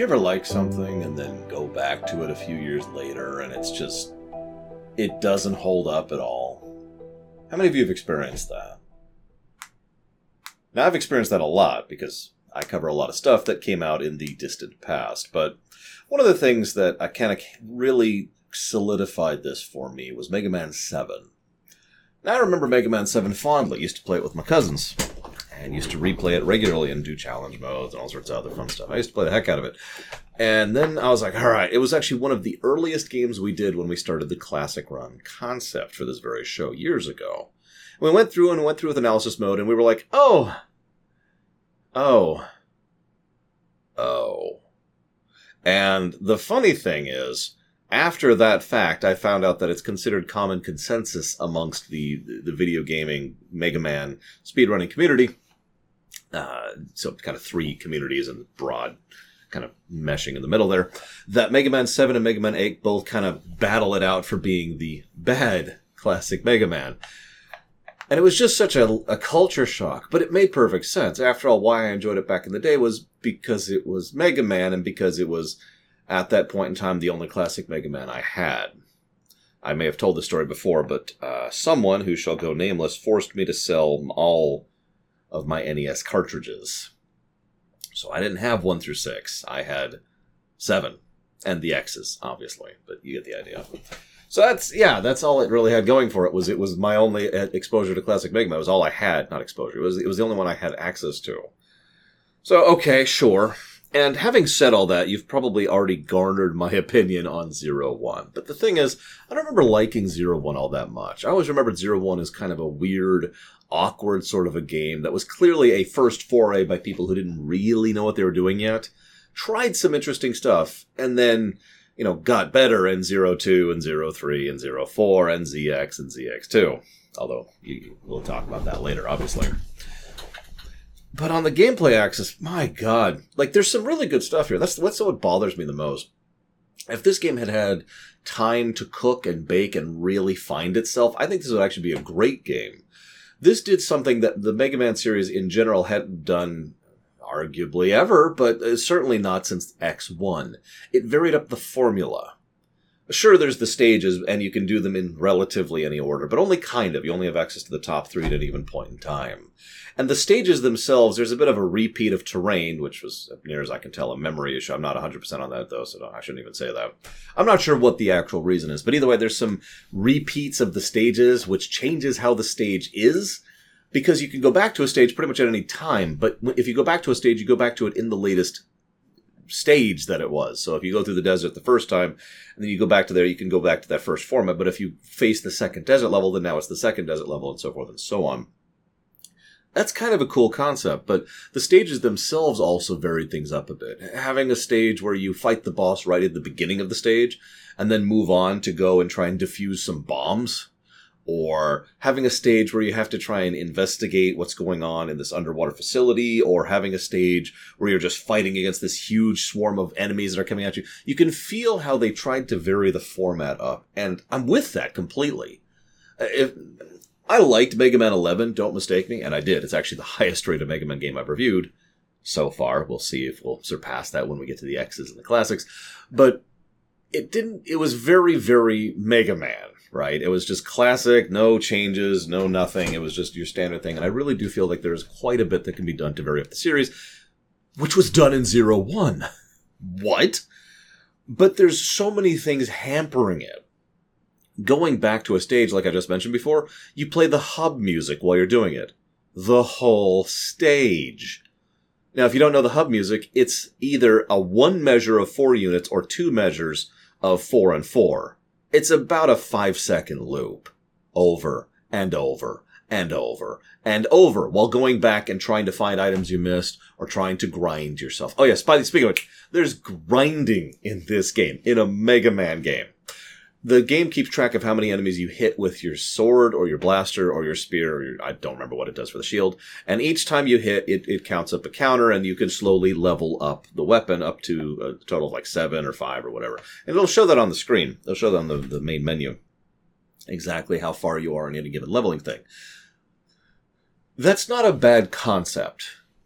you ever like something and then go back to it a few years later and it's just it doesn't hold up at all? How many of you have experienced that? Now I've experienced that a lot because I cover a lot of stuff that came out in the distant past, but one of the things that I kind of really solidified this for me was Mega Man 7. Now I remember Mega Man 7 fondly. I used to play it with my cousins and used to replay it regularly and do challenge modes and all sorts of other fun stuff. I used to play the heck out of it. And then I was like, all right, it was actually one of the earliest games we did when we started the Classic Run concept for this very show years ago. We went through and went through with analysis mode and we were like, oh, oh, oh. And the funny thing is, after that fact, I found out that it's considered common consensus amongst the, the video gaming Mega Man speedrunning community uh, so kind of three communities and broad kind of meshing in the middle there. That Mega Man 7 and Mega Man 8 both kind of battle it out for being the bad classic Mega Man. And it was just such a, a culture shock, but it made perfect sense. After all, why I enjoyed it back in the day was because it was Mega Man and because it was, at that point in time, the only classic Mega Man I had. I may have told the story before, but uh, someone who shall go nameless forced me to sell all of my NES cartridges. So I didn't have one through six. I had seven and the X's, obviously, but you get the idea. So that's yeah, that's all it really had going for it was it was my only exposure to classic Mega Man. It was all I had, not exposure. It was it was the only one I had access to. So okay, sure. And having said all that, you've probably already garnered my opinion on Zero One. But the thing is, I don't remember liking Zero One all that much. I always remembered Zero One as kind of a weird, awkward sort of a game that was clearly a first foray by people who didn't really know what they were doing yet. Tried some interesting stuff, and then, you know, got better in Zero Two and Zero Three and Zero Four and ZX and ZX2. Although, you, we'll talk about that later, obviously. But on the gameplay axis, my god, like there's some really good stuff here. That's what's what bothers me the most. If this game had had time to cook and bake and really find itself, I think this would actually be a great game. This did something that the Mega Man series in general hadn't done arguably ever, but uh, certainly not since X1. It varied up the formula. Sure, there's the stages, and you can do them in relatively any order, but only kind of. You only have access to the top three at any point in time. And the stages themselves, there's a bit of a repeat of terrain, which was, near as I can tell, a memory issue. I'm not 100% on that, though, so I shouldn't even say that. I'm not sure what the actual reason is, but either way, there's some repeats of the stages, which changes how the stage is, because you can go back to a stage pretty much at any time, but if you go back to a stage, you go back to it in the latest stage that it was. So if you go through the desert the first time and then you go back to there, you can go back to that first format. But if you face the second desert level, then now it's the second desert level and so forth and so on. That's kind of a cool concept, but the stages themselves also varied things up a bit. Having a stage where you fight the boss right at the beginning of the stage and then move on to go and try and defuse some bombs or having a stage where you have to try and investigate what's going on in this underwater facility, or having a stage where you're just fighting against this huge swarm of enemies that are coming at you. You can feel how they tried to vary the format up, and I'm with that completely. If, I liked Mega Man 11, don't mistake me, and I did. It's actually the highest rated Mega Man game I've reviewed so far. We'll see if we'll surpass that when we get to the X's and the classics. But it didn't, it was very, very Mega Man, right? It was just classic, no changes, no nothing. It was just your standard thing. And I really do feel like there's quite a bit that can be done to vary up the series, which was done in Zero One. what? But there's so many things hampering it going back to a stage like I just mentioned before, you play the hub music while you're doing it. The whole stage. Now, if you don't know the hub music, it's either a one measure of four units or two measures of four and four. It's about a five second loop. Over and over and over and over while going back and trying to find items you missed or trying to grind yourself. Oh yes, by the speaking of which, there's grinding in this game, in a Mega Man game the game keeps track of how many enemies you hit with your sword or your blaster or your spear or your, I don't remember what it does for the shield. And each time you hit, it, it counts up a counter and you can slowly level up the weapon up to a total of like seven or five or whatever. And it'll show that on the screen. It'll show that on the, the main menu. Exactly how far you are in any given leveling thing. That's not a bad concept.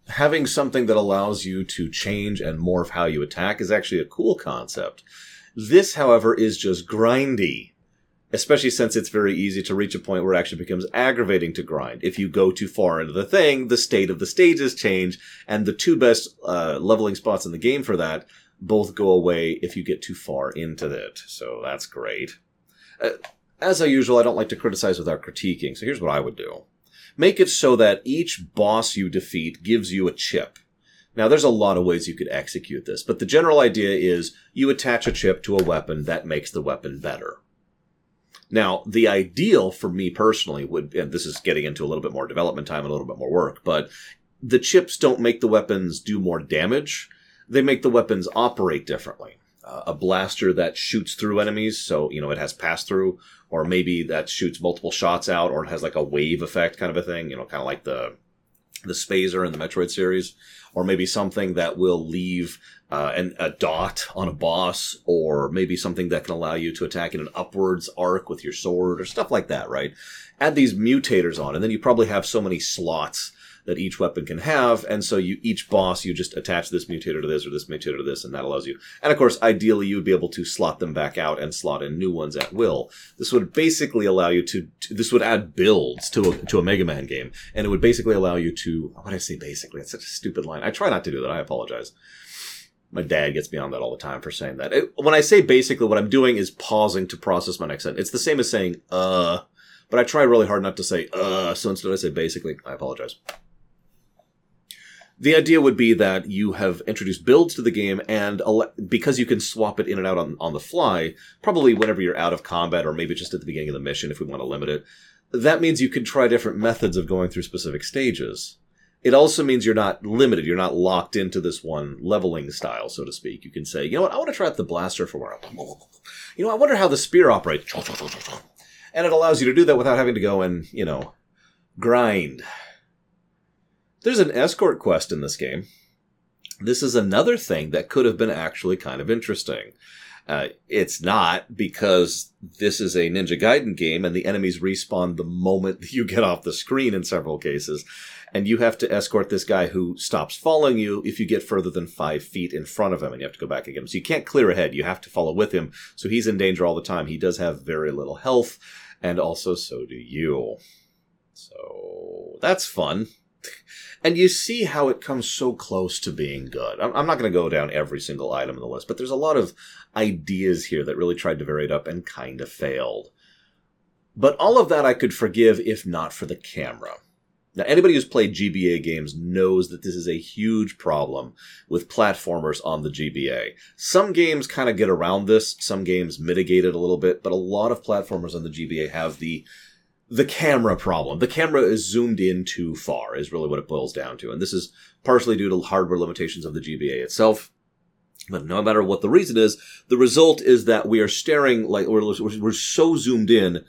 having something that allows you to change and morph how you attack is actually a cool concept. This, however, is just grindy. Especially since it's very easy to reach a point where it actually becomes aggravating to grind. If you go too far into the thing, the state of the stages change, and the two best uh, leveling spots in the game for that both go away if you get too far into it. So that's great. Uh, as usual, I don't like to criticize without critiquing, so here's what I would do. Make it so that each boss you defeat gives you a chip. Now, there's a lot of ways you could execute this, but the general idea is you attach a chip to a weapon that makes the weapon better. Now, the ideal for me personally would, and this is getting into a little bit more development time and a little bit more work, but the chips don't make the weapons do more damage. They make the weapons operate differently. Uh, a blaster that shoots through enemies, so, you know, it has pass through, or maybe that shoots multiple shots out, or it has like a wave effect kind of a thing, you know, kind of like the, the Spazer in the Metroid series, or maybe something that will leave uh, an, a dot on a boss, or maybe something that can allow you to attack in an upwards arc with your sword, or stuff like that, right? Add these mutators on, and then you probably have so many slots that each weapon can have, and so you each boss you just attach this mutator to this or this mutator to this, and that allows you. And of course, ideally, you would be able to slot them back out and slot in new ones at will. This would basically allow you to. this would add builds to a, to a Mega Man game, and it would basically allow you to. What I say? Basically, it's such a stupid line. I try not to do that. I apologize. My dad gets me on that all the time for saying that. It, when I say basically, what I'm doing is pausing to process my next sentence. It's the same as saying uh, but I try really hard not to say uh. So instead, I say basically. I apologize. The idea would be that you have introduced builds to the game, and because you can swap it in and out on, on the fly, probably whenever you're out of combat, or maybe just at the beginning of the mission if we want to limit it, that means you can try different methods of going through specific stages. It also means you're not limited. You're not locked into this one leveling style, so to speak. You can say, you know what, I want to try out the blaster for where You know, I wonder how the spear operates. And it allows you to do that without having to go and, you know, grind. There's an escort quest in this game. This is another thing that could have been actually kind of interesting. Uh, it's not because this is a Ninja Gaiden game and the enemies respawn the moment you get off the screen in several cases. And you have to escort this guy who stops following you if you get further than five feet in front of him and you have to go back again. So you can't clear ahead. You have to follow with him. So he's in danger all the time. He does have very little health and also so do you. So that's fun and you see how it comes so close to being good. I'm, I'm not going to go down every single item in the list, but there's a lot of ideas here that really tried to vary it up and kind of failed. But all of that I could forgive if not for the camera. Now, anybody who's played GBA games knows that this is a huge problem with platformers on the GBA. Some games kind of get around this, some games mitigate it a little bit, but a lot of platformers on the GBA have the the camera problem. The camera is zoomed in too far, is really what it boils down to. And this is partially due to hardware limitations of the GBA itself. But no matter what the reason is, the result is that we are staring like we're, we're so zoomed in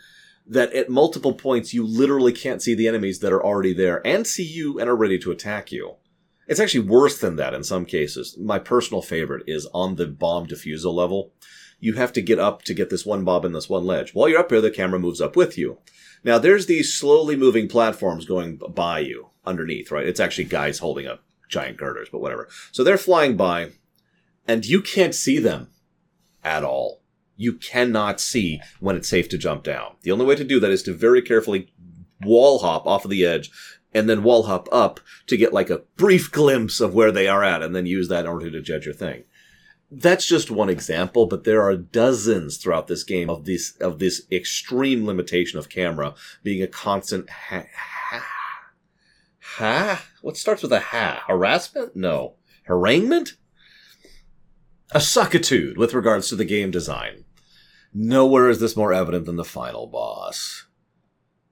that at multiple points you literally can't see the enemies that are already there and see you and are ready to attack you. It's actually worse than that in some cases. My personal favorite is on the bomb defusal level. You have to get up to get this one bob and this one ledge. While you're up here, the camera moves up with you. Now there's these slowly moving platforms going by you underneath, right? It's actually guys holding up giant girders, but whatever. So they're flying by and you can't see them at all. You cannot see when it's safe to jump down. The only way to do that is to very carefully wall hop off of the edge and then wall hop up to get like a brief glimpse of where they are at and then use that in order to judge your thing that's just one example, but there are dozens throughout this game of this of this extreme limitation of camera being a constant ha ha ha. What starts with a ha? Harassment? No, haranguement. A suckitude with regards to the game design. Nowhere is this more evident than the final boss.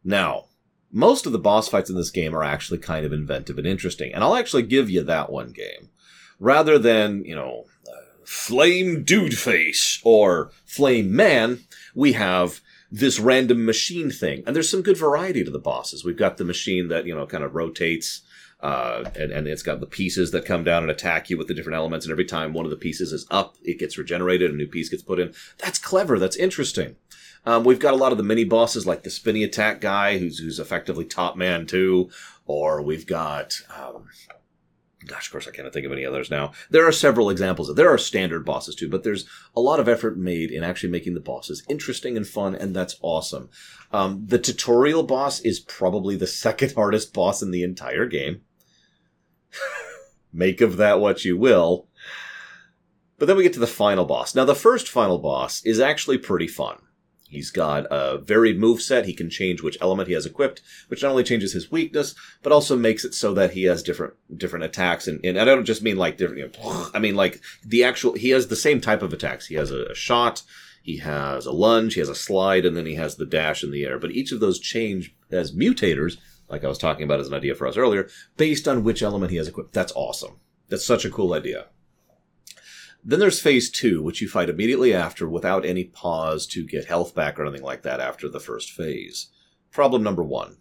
Now, most of the boss fights in this game are actually kind of inventive and interesting, and I'll actually give you that one game. Rather than, you know, Flame Dude Face or Flame Man, we have this random machine thing. And there's some good variety to the bosses. We've got the machine that, you know, kind of rotates, uh, and, and it's got the pieces that come down and attack you with the different elements. And every time one of the pieces is up, it gets regenerated, a new piece gets put in. That's clever. That's interesting. Um, we've got a lot of the mini bosses like the spinny attack guy, who's who's effectively top man too, or we've got um, gosh, of course, I can't think of any others now. There are several examples. There are standard bosses too, but there's a lot of effort made in actually making the bosses interesting and fun, and that's awesome. Um, the tutorial boss is probably the second hardest boss in the entire game. Make of that what you will. But then we get to the final boss. Now, the first final boss is actually pretty fun. He's got a varied move set. He can change which element he has equipped, which not only changes his weakness, but also makes it so that he has different different attacks. And, and I don't just mean like different. You know, I mean like the actual. He has the same type of attacks. He has a, a shot. He has a lunge. He has a slide, and then he has the dash in the air. But each of those change as mutators, like I was talking about as an idea for us earlier, based on which element he has equipped. That's awesome. That's such a cool idea. Then there's phase two, which you fight immediately after without any pause to get health back or anything like that after the first phase. Problem number one.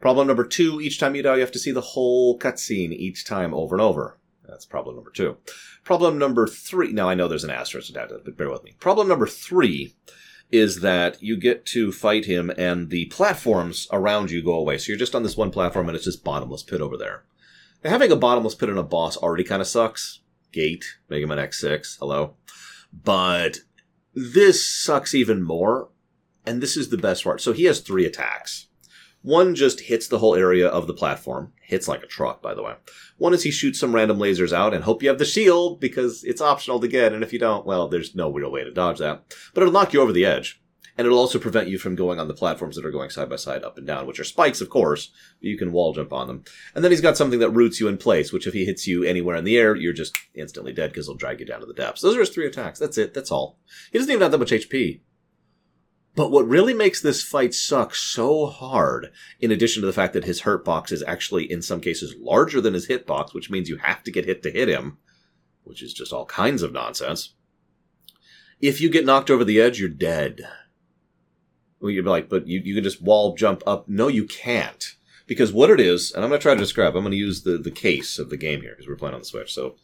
Problem number two, each time you die, you have to see the whole cutscene each time over and over. That's problem number two. Problem number three, now I know there's an asterisk attached to that, but bear with me. Problem number three is that you get to fight him and the platforms around you go away. So you're just on this one platform and it's just bottomless pit over there. Now, having a bottomless pit on a boss already kind of sucks. Gate, Mega Man X6, hello. But this sucks even more, and this is the best part. So he has three attacks. One just hits the whole area of the platform. Hits like a truck, by the way. One is he shoots some random lasers out and hope you have the shield because it's optional to get, and if you don't, well, there's no real way to dodge that. But it'll knock you over the edge. And it'll also prevent you from going on the platforms that are going side by side up and down, which are spikes, of course. but You can wall jump on them. And then he's got something that roots you in place, which if he hits you anywhere in the air, you're just instantly dead because he'll drag you down to the depths. Those are his three attacks. That's it. That's all. He doesn't even have that much HP. But what really makes this fight suck so hard, in addition to the fact that his hurt box is actually in some cases larger than his hit box, which means you have to get hit to hit him, which is just all kinds of nonsense. If you get knocked over the edge, you're dead. Well, you'd be like, but you, you can just wall jump up. No, you can't. Because what it is, and I'm going to try to describe, I'm going to use the, the case of the game here because we're playing on the Switch. So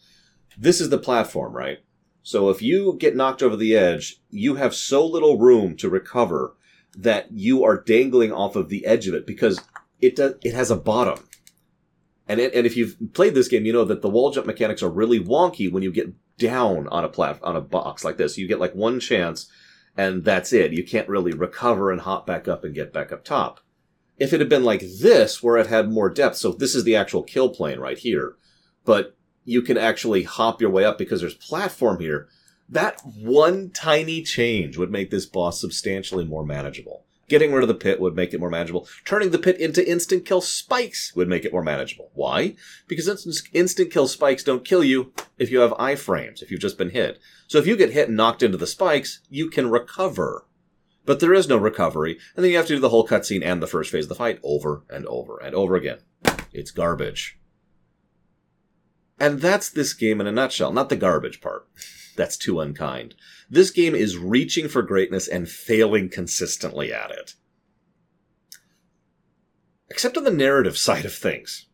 this is the platform, right? So if you get knocked over the edge, you have so little room to recover that you are dangling off of the edge of it because it does, it has a bottom. And it, and if you've played this game, you know that the wall jump mechanics are really wonky when you get down on a plat on a box like this. You get like one chance and that's it. You can't really recover and hop back up and get back up top. If it had been like this, where it had more depth, so this is the actual kill plane right here, but you can actually hop your way up because there's platform here, that one tiny change would make this boss substantially more manageable. Getting rid of the pit would make it more manageable. Turning the pit into instant kill spikes would make it more manageable. Why? Because instant kill spikes don't kill you if you have iframes, if you've just been hit. So if you get hit and knocked into the spikes, you can recover. But there is no recovery, and then you have to do the whole cutscene and the first phase of the fight over and over and over again. It's garbage. And that's this game in a nutshell, not the garbage part. That's too unkind. This game is reaching for greatness and failing consistently at it. Except on the narrative side of things.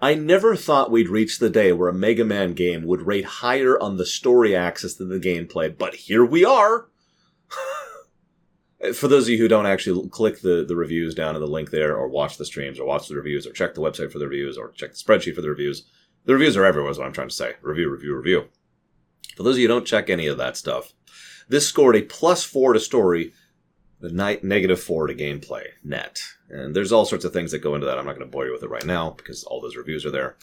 I never thought we'd reach the day where a Mega Man game would rate higher on the story axis than the gameplay, but here we are! For those of you who don't actually click the, the reviews down in the link there, or watch the streams, or watch the reviews, or check the website for the reviews, or check the spreadsheet for the reviews, the reviews are everywhere, is what I'm trying to say. Review, review, review. For those of you who don't check any of that stuff, this scored a plus four to story, a negative four to gameplay net. And there's all sorts of things that go into that. I'm not going to bore you with it right now because all those reviews are there.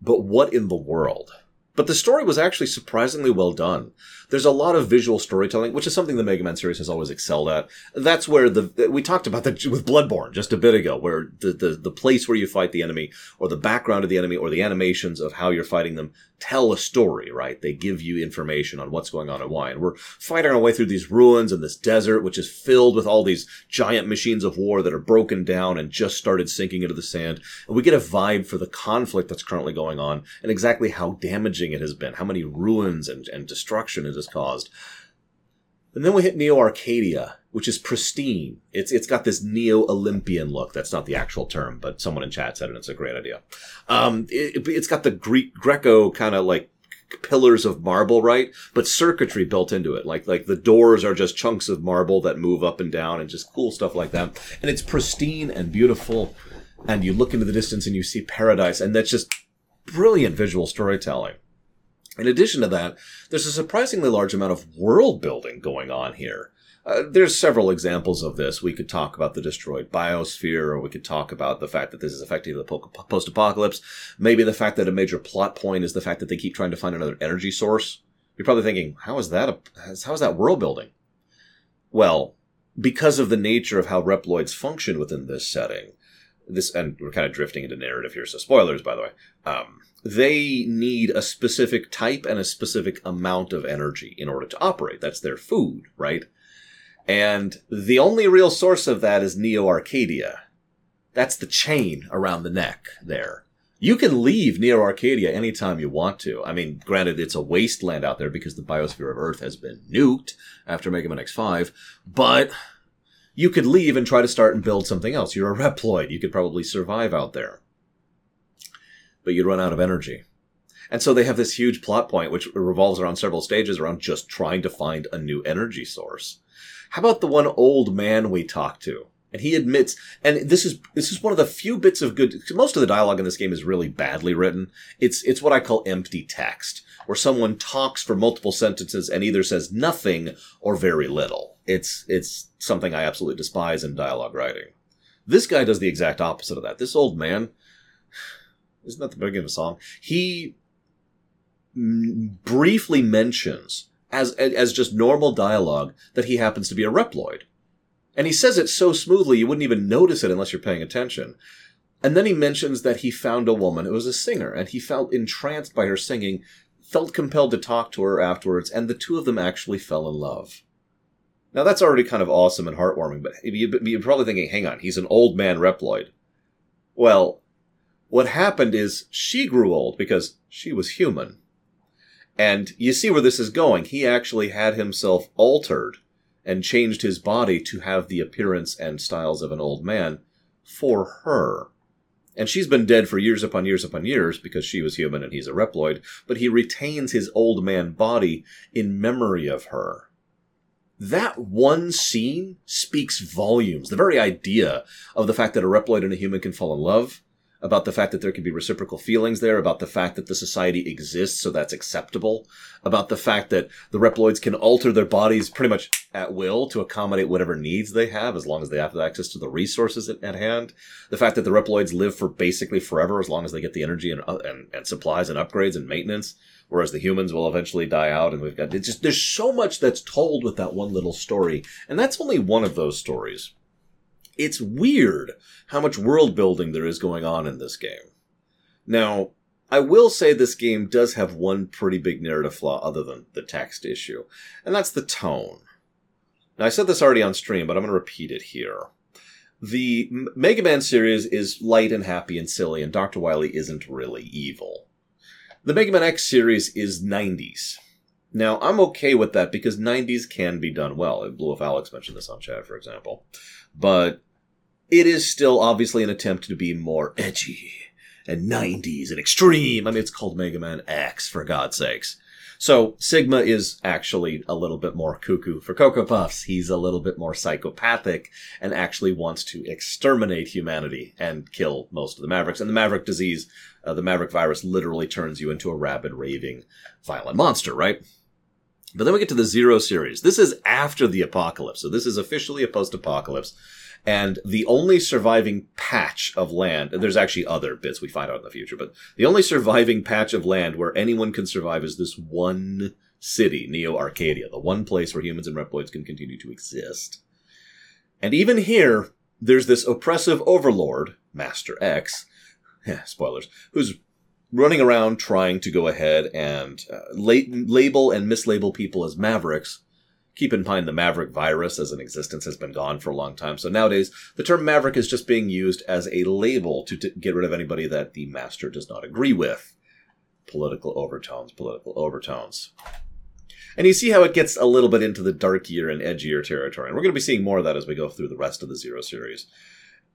But what in the world? But the story was actually surprisingly well done. There's a lot of visual storytelling, which is something the Mega Man series has always excelled at. That's where the we talked about that with Bloodborne just a bit ago, where the, the the place where you fight the enemy, or the background of the enemy, or the animations of how you're fighting them tell a story, right? They give you information on what's going on and why. And we're fighting our way through these ruins and this desert, which is filled with all these giant machines of war that are broken down and just started sinking into the sand. And we get a vibe for the conflict that's currently going on and exactly how damaging it has been, how many ruins and, and destruction it has caused. And then we hit Neo Arcadia, which is pristine. It's it's got this Neo Olympian look. That's not the actual term, but someone in chat said it. It's a great idea. Um, it, has got the Greek Greco kind of like pillars of marble, right? But circuitry built into it. Like like the doors are just chunks of marble that move up and down, and just cool stuff like that. And it's pristine and beautiful. And you look into the distance and you see paradise, and that's just brilliant visual storytelling. In addition to that, there's a surprisingly large amount of world building going on here. Uh, there's several examples of this. We could talk about the destroyed biosphere, or we could talk about the fact that this is effectively the post-apocalypse. Maybe the fact that a major plot point is the fact that they keep trying to find another energy source. You're probably thinking, how is that? A, how is that world building? Well, because of the nature of how Reploids function within this setting, this and we're kind of drifting into narrative here, so spoilers, by the way. Um, they need a specific type and a specific amount of energy in order to operate. That's their food, right? And the only real source of that is Neo Arcadia. That's the chain around the neck there. You can leave Neo Arcadia anytime you want to. I mean, granted, it's a wasteland out there because the biosphere of Earth has been nuked after Mega Man X5, but you could leave and try to start and build something else. You're a Reploid. You could probably survive out there. But you'd run out of energy. And so they have this huge plot point, which revolves around several stages around just trying to find a new energy source. How about the one old man we talked to? And he admits, and this is this is one of the few bits of good. Most of the dialogue in this game is really badly written. It's it's what I call empty text, where someone talks for multiple sentences and either says nothing or very little. It's it's something I absolutely despise in dialogue writing. This guy does the exact opposite of that. This old man, isn't that the beginning of a song? He briefly mentions as as just normal dialogue that he happens to be a Reploid. And he says it so smoothly you wouldn't even notice it unless you're paying attention. And then he mentions that he found a woman who was a singer, and he felt entranced by her singing, felt compelled to talk to her afterwards, and the two of them actually fell in love. Now that's already kind of awesome and heartwarming, but you're probably thinking, hang on, he's an old man Reploid. Well, what happened is she grew old because she was human. And you see where this is going. He actually had himself altered and changed his body to have the appearance and styles of an old man for her. And she's been dead for years upon years upon years because she was human and he's a Reploid, but he retains his old man body in memory of her. That one scene speaks volumes. The very idea of the fact that a Reploid and a human can fall in love about the fact that there can be reciprocal feelings there, about the fact that the society exists, so that's acceptable, about the fact that the Reploids can alter their bodies pretty much at will to accommodate whatever needs they have, as long as they have access to the resources at, at hand, the fact that the Reploids live for basically forever, as long as they get the energy and, uh, and, and supplies and upgrades and maintenance, whereas the humans will eventually die out, and we've got, just, there's so much that's told with that one little story, and that's only one of those stories it's weird how much world building there is going on in this game. Now, I will say this game does have one pretty big narrative flaw other than the text issue, and that's the tone. Now, I said this already on stream, but I'm going to repeat it here. The Mega Man series is light and happy and silly, and Dr. Wily isn't really evil. The Mega Man X series is 90s. Now, I'm okay with that because 90s can be done well. Blue if Alex mentioned this on chat, for example. But it is still obviously an attempt to be more edgy and 90s and extreme. I mean, it's called Mega Man X, for God's sakes. So Sigma is actually a little bit more cuckoo for Cocoa Puffs. He's a little bit more psychopathic and actually wants to exterminate humanity and kill most of the Mavericks. And the Maverick disease, uh, the Maverick virus literally turns you into a rabid, raving, violent monster, right? But then we get to the Zero series. This is after the apocalypse. So this is officially a post-apocalypse. And the only surviving patch of land, and there's actually other bits we find out in the future, but the only surviving patch of land where anyone can survive is this one city, Neo Arcadia, the one place where humans and Reploids can continue to exist. And even here, there's this oppressive overlord, Master X, spoilers, who's running around trying to go ahead and uh, la- label and mislabel people as mavericks. Keep in mind the maverick virus as an existence has been gone for a long time. So nowadays, the term maverick is just being used as a label to t- get rid of anybody that the master does not agree with. Political overtones, political overtones. And you see how it gets a little bit into the darkier and edgier territory. And we're going to be seeing more of that as we go through the rest of the Zero series.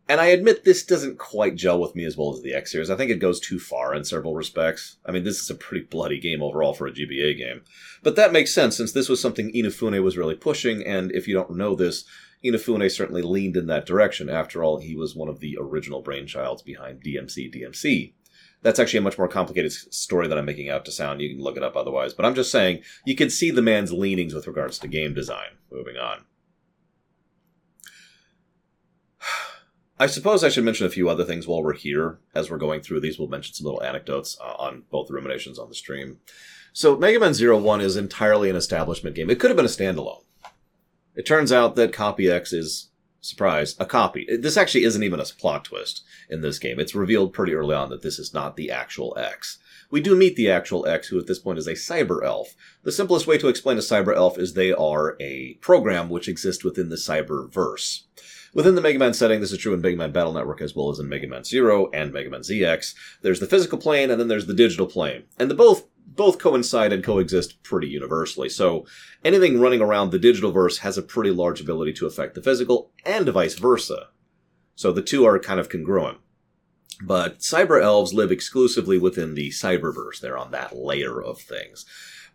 And I admit this doesn't quite gel with me as well as the X series. I think it goes too far in several respects. I mean, this is a pretty bloody game overall for a GBA game. But that makes sense since this was something Inafune was really pushing, and if you don't know this, Inafune certainly leaned in that direction. After all, he was one of the original brainchilds behind DMC DMC. That's actually a much more complicated story than I'm making out to sound. You can look it up otherwise. But I'm just saying, you can see the man's leanings with regards to game design. Moving on. I suppose I should mention a few other things while we're here. As we're going through these, we'll mention some little anecdotes uh, on both the ruminations on the stream. So, Mega Man Zero One is entirely an establishment game. It could have been a standalone. It turns out that Copy X is, surprise, a copy. This actually isn't even a plot twist in this game. It's revealed pretty early on that this is not the actual X. We do meet the actual X, who at this point is a cyber elf. The simplest way to explain a cyber elf is they are a program which exists within the cyber verse. Within the Mega Man setting, this is true in Mega Man Battle Network as well as in Mega Man Zero and Mega Man ZX. There's the physical plane and then there's the digital plane. And the both both coincide and coexist pretty universally. So anything running around the digital verse has a pretty large ability to affect the physical and vice versa. So the two are kind of congruent. But cyber elves live exclusively within the cyberverse. They're on that layer of things.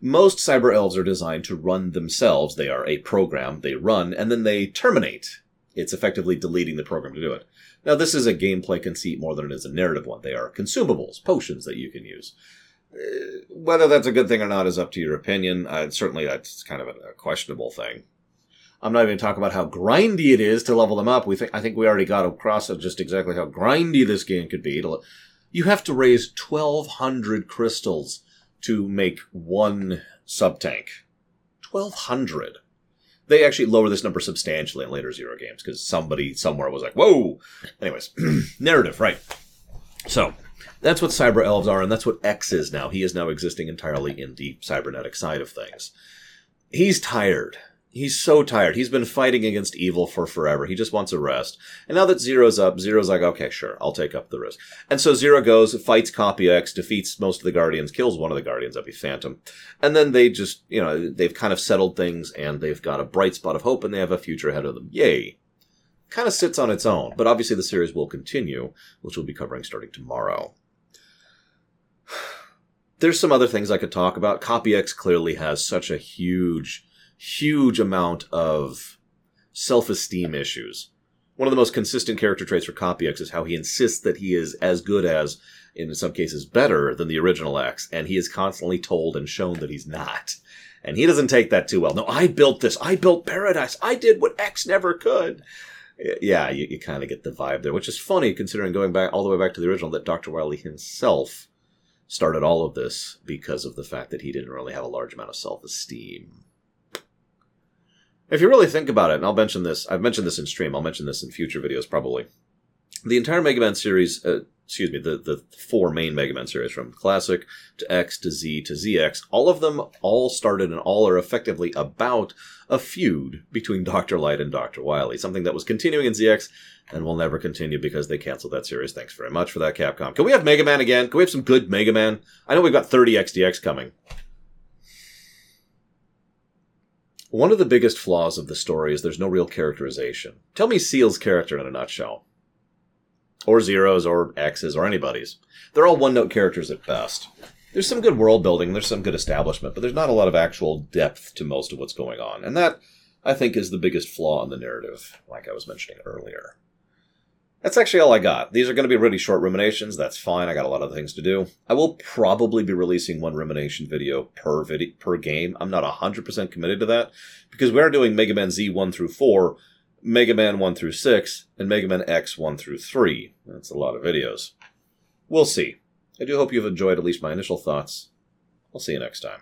Most cyber elves are designed to run themselves. They are a program, they run, and then they terminate. It's effectively deleting the program to do it. Now, this is a gameplay conceit more than it is a narrative one. They are consumables, potions that you can use. Uh, whether that's a good thing or not is up to your opinion. Uh, certainly, that's kind of a, a questionable thing. I'm not even talking about how grindy it is to level them up. We think I think we already got across just exactly how grindy this game could be. You have to raise 1,200 crystals to make one sub tank. 1,200. They actually lower this number substantially in later Zero games because somebody somewhere was like, "Whoa!" Anyways, narrative, right? So that's what cyber elves are, and that's what X is now. He is now existing entirely in the cybernetic side of things. He's tired. He's so tired. He's been fighting against evil for forever. He just wants a rest. And now that Zero's up, Zero's like, okay, sure, I'll take up the risk. And so Zero goes, fights Copy X, defeats most of the Guardians, kills one of the Guardians, that'd be Phantom. And then they just, you know, they've kind of settled things and they've got a bright spot of hope and they have a future ahead of them. Yay. Kind of sits on its own, but obviously the series will continue, which we'll be covering starting tomorrow. There's some other things I could talk about. Copy X clearly has such a huge, huge amount of self-esteem issues. One of the most consistent character traits for Copy X is how he insists that he is as good as, in some cases, better than the original X, and he is constantly told and shown that he's not. And he doesn't take that too well. No, I built this. I built Paradise. I did what X never could. Yeah, you, you kind of get the vibe there, which is funny considering going back all the way back to the original that Dr. Wily himself started all of this because of the fact that he didn't really have a large amount of self-esteem. If you really think about it, and I'll mention this, I've mentioned this in stream, I'll mention this in future videos probably. The entire Mega Man series, uh, excuse me, the, the four main Mega Man series from Classic to X to Z to ZX, all of them all started and all are effectively about a feud between Dr. Light and Dr. Wily, something that was continuing in ZX and will never continue because they canceled that series. Thanks very much for that, Capcom. Can we have Mega Man again? Can we have some good Mega Man? I know we've got 30 XDX coming. One of the biggest flaws of the story is there's no real characterization. Tell me Ciel's character in a nutshell. Or Zero's, or X's, or anybody's. They're all one note characters at best. There's some good world building, there's some good establishment, but there's not a lot of actual depth to most of what's going on. And that, I think, is the biggest flaw in the narrative, like I was mentioning earlier. That's actually all I got. These are going to be really short ruminations. That's fine. I got a lot of things to do. I will probably be releasing one rumination video per video per game. I'm not 100% committed to that because we are doing Mega Man Z 1 through 4, Mega Man 1 through 6, and Mega Man X 1 through 3. That's a lot of videos. We'll see. I do hope you've enjoyed at least my initial thoughts. I'll see you next time.